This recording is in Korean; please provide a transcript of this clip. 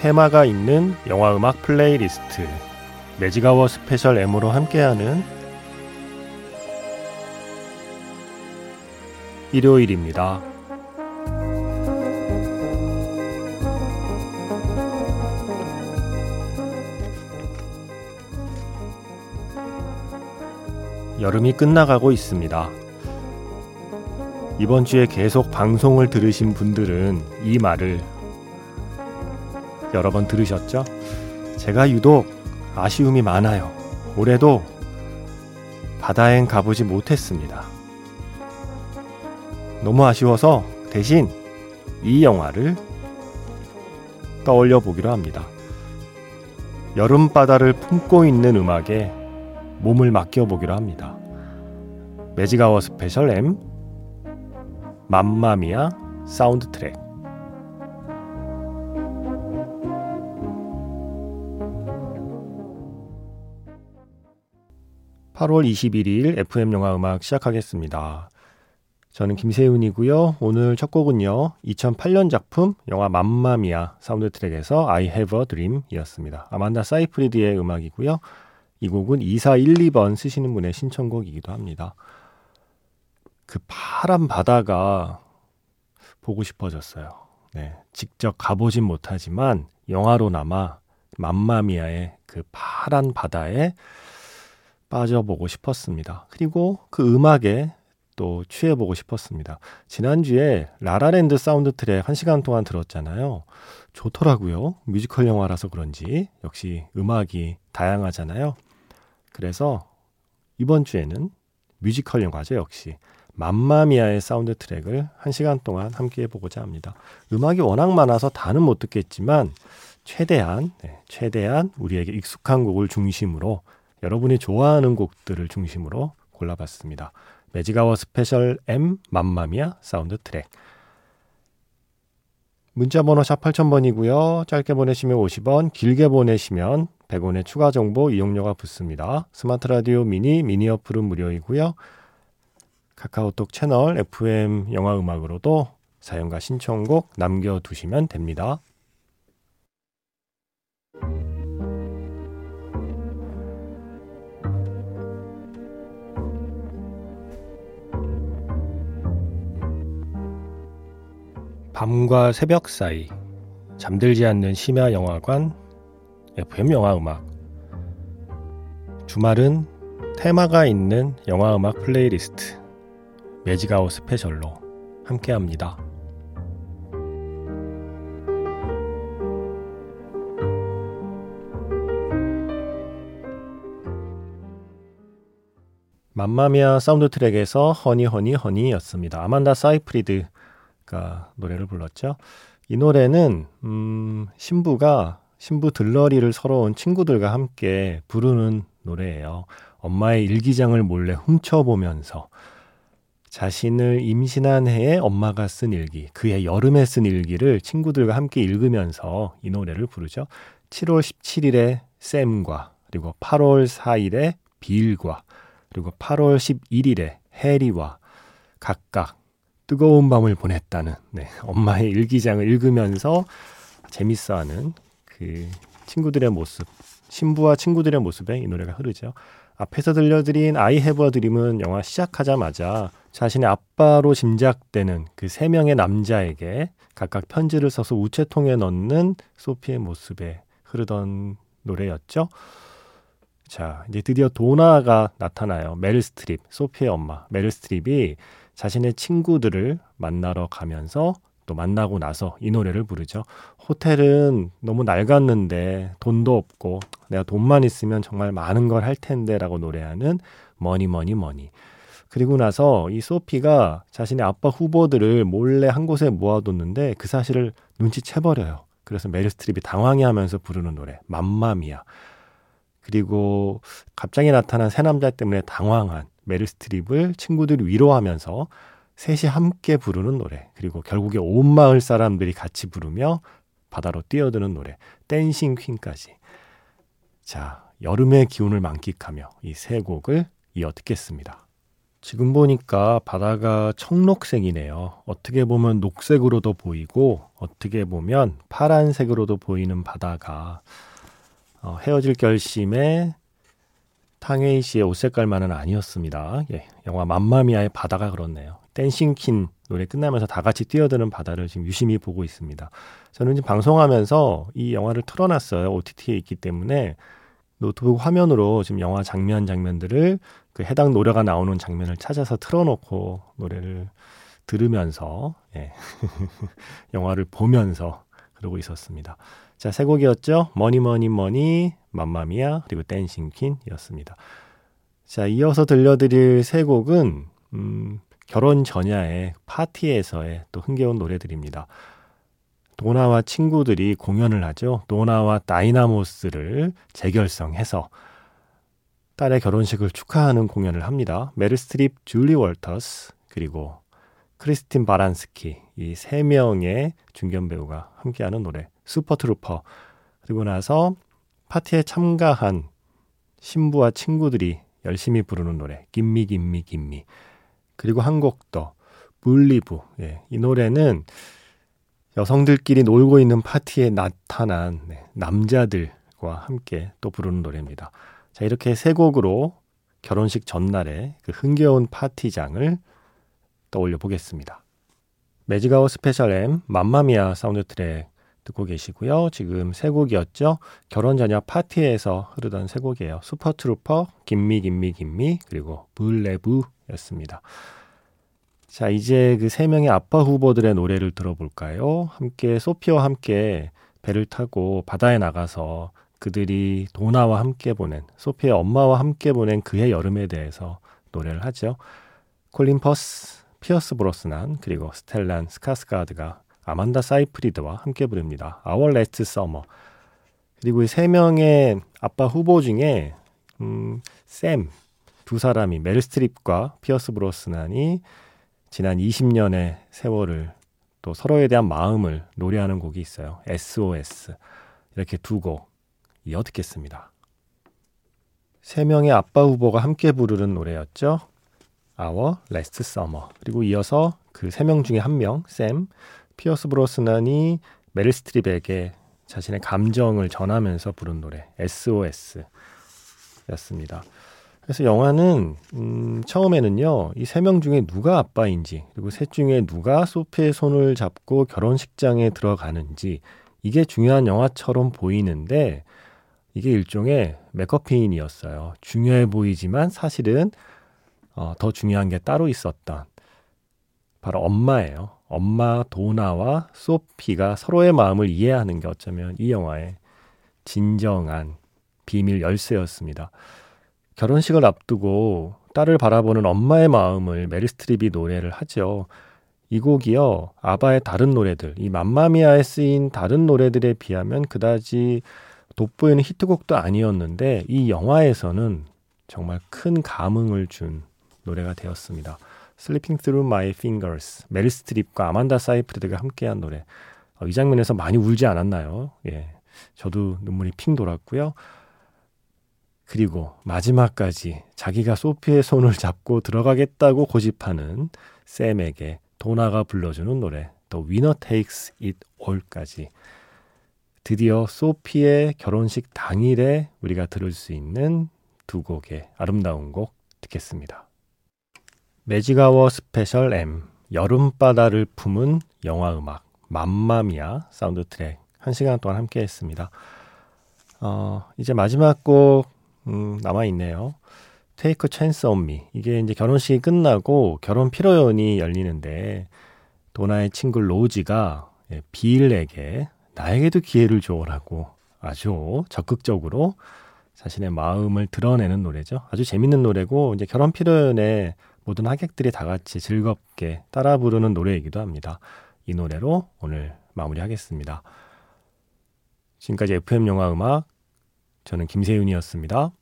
테마가 있는 영화 음악 플레이리스트 매직아워 스페셜 M으로 함께하는 일요일입니다. 여름이 끝나가고 있습니다. 이번 주에 계속 방송을 들으신 분들은 이 말을 여러 번 들으셨죠? 제가 유독 아쉬움이 많아요. 올해도 바다엔 가보지 못했습니다. 너무 아쉬워서 대신 이 영화를 떠올려 보기로 합니다. 여름바다를 품고 있는 음악에 몸을 맡겨 보기로 합니다. 매직아워 스페셜 M 맘마미아 사운드 트랙 8월 21일 FM 영화 음악 시작하겠습니다. 저는 김세윤이고요. 오늘 첫 곡은요. 2008년 작품 영화 맘마미아 사운드 트랙에서 I Have a Dream이었습니다. 아만다 사이프리드의 음악이고요. 이 곡은 2412번 쓰시는 분의 신청곡이기도 합니다. 그 파란 바다가 보고 싶어졌어요. 네, 직접 가보진 못하지만 영화로나마 맘마미아의 그 파란 바다에 빠져보고 싶었습니다. 그리고 그 음악에 또 취해보고 싶었습니다. 지난주에 라라랜드 사운드 트랙 1시간 동안 들었잖아요. 좋더라고요. 뮤지컬 영화라서 그런지 역시 음악이 다양하잖아요. 그래서 이번 주에는 뮤지컬 영화죠, 역시. 맘마미아의 사운드 트랙을 1시간 동안 함께 해보고자 합니다. 음악이 워낙 많아서 다는 못 듣겠지만 최대한, 네, 최대한 우리에게 익숙한 곡을 중심으로 여러분이 좋아하는 곡들을 중심으로 골라봤습니다. 매직아워 스페셜 M 맘마미아 사운드 트랙. 문자 번호 샵 8000번이고요. 짧게 보내시면 50원, 길게 보내시면 100원의 추가 정보 이용료가 붙습니다. 스마트 라디오 미니, 미니 어플은 무료이고요. 카카오톡 채널 FM 영화 음악으로도 사연과 신청곡 남겨두시면 됩니다. 밤과 새벽 사이 잠들지 않는 심야 영화관 FM 영화 음악 주말은 테마가 있는 영화 음악 플레이리스트 매직아웃 스페셜로 함께합니다. 맘마미아 사운드 트랙에서 Honey Honey Honey였습니다. 아만다 사이프리드 가 노래를 불렀죠. 이 노래는 음, 신부가 신부 들러리를 서러 온 친구들과 함께 부르는 노래예요. 엄마의 일기장을 몰래 훔쳐보면서 자신을 임신한 해에 엄마가 쓴 일기, 그해 여름에 쓴 일기를 친구들과 함께 읽으면서 이 노래를 부르죠. 7월 17일에 샘과 그리고 8월 4일에 빌과 그리고 8월 11일에 해리와 각각 뜨거운 밤을 보냈다는 네, 엄마의 일기장을 읽으면서 재밌어하는 그 친구들의 모습, 신부와 친구들의 모습에 이 노래가 흐르죠. 앞에서 들려드린 I Have a Dream은 영화 시작하자마자 자신의 아빠로 짐작되는 그 세 명의 남자에게 각각 편지를 써서 우체통에 넣는 소피의 모습에 흐르던 노래였죠. 자, 이제 드디어 도나가 나타나요. 메릴 스트립, 소피의 엄마. 메릴 스트립이 자신의 친구들을 만나러 가면서 또 만나고 나서 이 노래를 부르죠. 호텔은 너무 낡았는데 돈도 없고 내가 돈만 있으면 정말 많은 걸 할 텐데라고 노래하는 Money Money Money. 그리고 나서 이 소피가 자신의 아빠 후보들을 몰래 한 곳에 모아뒀는데 그 사실을 눈치채버려요. 그래서 메릴 스트립이 당황해하면서 부르는 노래 맘마미아. 그리고 갑자기 나타난 세 남자 때문에 당황한 메릴 스트립을 친구들이 위로하면서 셋이 함께 부르는 노래. 그리고 결국에 온 마을 사람들이 같이 부르며 바다로 뛰어드는 노래. 댄싱 퀸까지. 자, 여름의 기운을 만끽하며 이 세 곡을 이어 듣겠습니다. 지금 보니까 바다가 청록색이네요. 어떻게 보면 녹색으로도 보이고, 어떻게 보면 파란색으로도 보이는 바다가 어, 헤어질 결심에 탕웨이 씨의 옷 색깔만은 아니었습니다. 예, 영화 맘마미아의 바다가 그렇네요. 댄싱킨 노래 끝나면서 다 같이 뛰어드는 바다를 지금 유심히 보고 있습니다. 저는 지금 방송하면서 이 영화를 틀어놨어요. OTT에 있기 때문에 노트북 화면으로 지금 영화 장면 장면들을 그 해당 노래가 나오는 장면을 찾아서 틀어놓고 노래를 들으면서 예. 영화를 보면서 그러고 있었습니다. 자, 세 곡이었죠. Money Money Money, 맘마미아 그리고 Dancing Queen이었습니다. 자, 이어서 들려드릴 세 곡은 음, 결혼 전야의 파티에서의 또 흥겨운 노래들입니다. 도나와 친구들이 공연을 하죠. 도나와 다이나모스를 재결성해서 딸의 결혼식을 축하하는 공연을 합니다. 메릴 스트립, 줄리 월터스, 그리고 크리스틴 바란스키 이 세 명의 중견 배우가 함께하는 노래 Super Trouper 그리고 나서 파티에 참가한 신부와 친구들이 열심히 부르는 노래 김미 김미 김미 그리고 한 곡 더 물리부 예, 이 노래는 여성들끼리 놀고 있는 파티에 나타난 네, 남자들과 함께 또 부르는 노래입니다. 자 이렇게 세 곡으로 결혼식 전날에 그 흥겨운 파티장을 떠올려 보겠습니다. 매직아워 스페셜 M 맘마미아 사운드 트랙 듣고 계시고요. 지금 세 곡이었죠. 결혼 전야 파티에서 흐르던 세 곡이에요. Super Trouper, Gimme Gimme Gimme 그리고 Voulez-Vous였습니다. 자, 이제 그 세 명의 아빠 후보들의 노래를 들어볼까요? 함께 소피와 함께 배를 타고 바다에 나가서 그들이 도나와 함께 보낸 소피의 엄마와 함께 보낸 그의 여름에 대해서 노래를 하죠. 콜린 퍼스, 피어스 브로스난 그리고 스텔란 스카스가드가 아만다 사이프리드와 함께 부릅니다. Our Last Summer. 그리고 이 세 명의 아빠 후보 중에 음, 샘 두 사람이 메릴 스트립과 피어스 브로스난이 지난 20년의 세월을 또 서로에 대한 마음을 노래하는 곡이 있어요. SOS. 이렇게 두 곡 이어 듣겠습니다. 세 명의 아빠 후보가 함께 부르는 노래였죠. Our Last Summer. 그리고 이어서 그 세 명 중에 한 명, 샘, 피어스 브로스난이 메릴 스트립에게 자신의 감정을 전하면서 부른 노래 SOS 였습니다. 그래서 영화는 음, 처음에는요 이 세 명 중에 누가 아빠인지 그리고 셋 중에 누가 소피의 손을 잡고 결혼식장에 들어가는지 이게 중요한 영화처럼 보이는데 이게 일종의 맥거핀이었어요. 중요해 보이지만 사실은 어, 더 중요한 게 따로 있었던 바로 엄마예요. 엄마 도나와 소피가 서로의 마음을 이해하는 게 어쩌면 이 영화의 진정한 비밀 열쇠였습니다. 결혼식을 앞두고 딸을 바라보는 엄마의 마음을 메릴 스트립이 노래를 하죠. 이 곡이요, 아바의 다른 노래들, 이 맘마미아에 쓰인 다른 노래들에 비하면 그다지 돋보이는 히트곡도 아니었는데, 이 영화에서는 정말 큰 감흥을 준 노래가 되었습니다. Slipping Through My Fingers, 메릴 스트립과 아만다 사이프리드가 함께한 노래. 어, 이 장면에서 많이 울지 않았나요? 예, 저도 눈물이 핑 돌았고요. 그리고 마지막까지 자기가 소피의 손을 잡고 들어가겠다고 고집하는 샘에게 도나가 불러주는 노래 The Winner Takes It All까지 드디어 소피의 결혼식 당일에 우리가 들을 수 있는 두 곡의 아름다운 곡 듣겠습니다. 매직아워 스페셜 M 여름바다를 품은 영화음악 맘마미아 사운드 트랙 한 시간 동안 함께 했습니다. 어, 이제 마지막 곡 음, 남아있네요. Chance on Me 이게 이제 결혼식이 끝나고 결혼 피로연이 열리는데 도나의 친구 로지가 예, 빌에게 나에게도 기회를 줘라고 아주 적극적으로 자신의 마음을 드러내는 노래죠. 아주 재밌는 노래고 이제 결혼 피로연에 모든 하객들이 다 같이 즐겁게 따라 부르는 노래이기도 합니다. 이 노래로 오늘 마무리하겠습니다. 지금까지 FM 영화 음악 저는 김세윤이었습니다.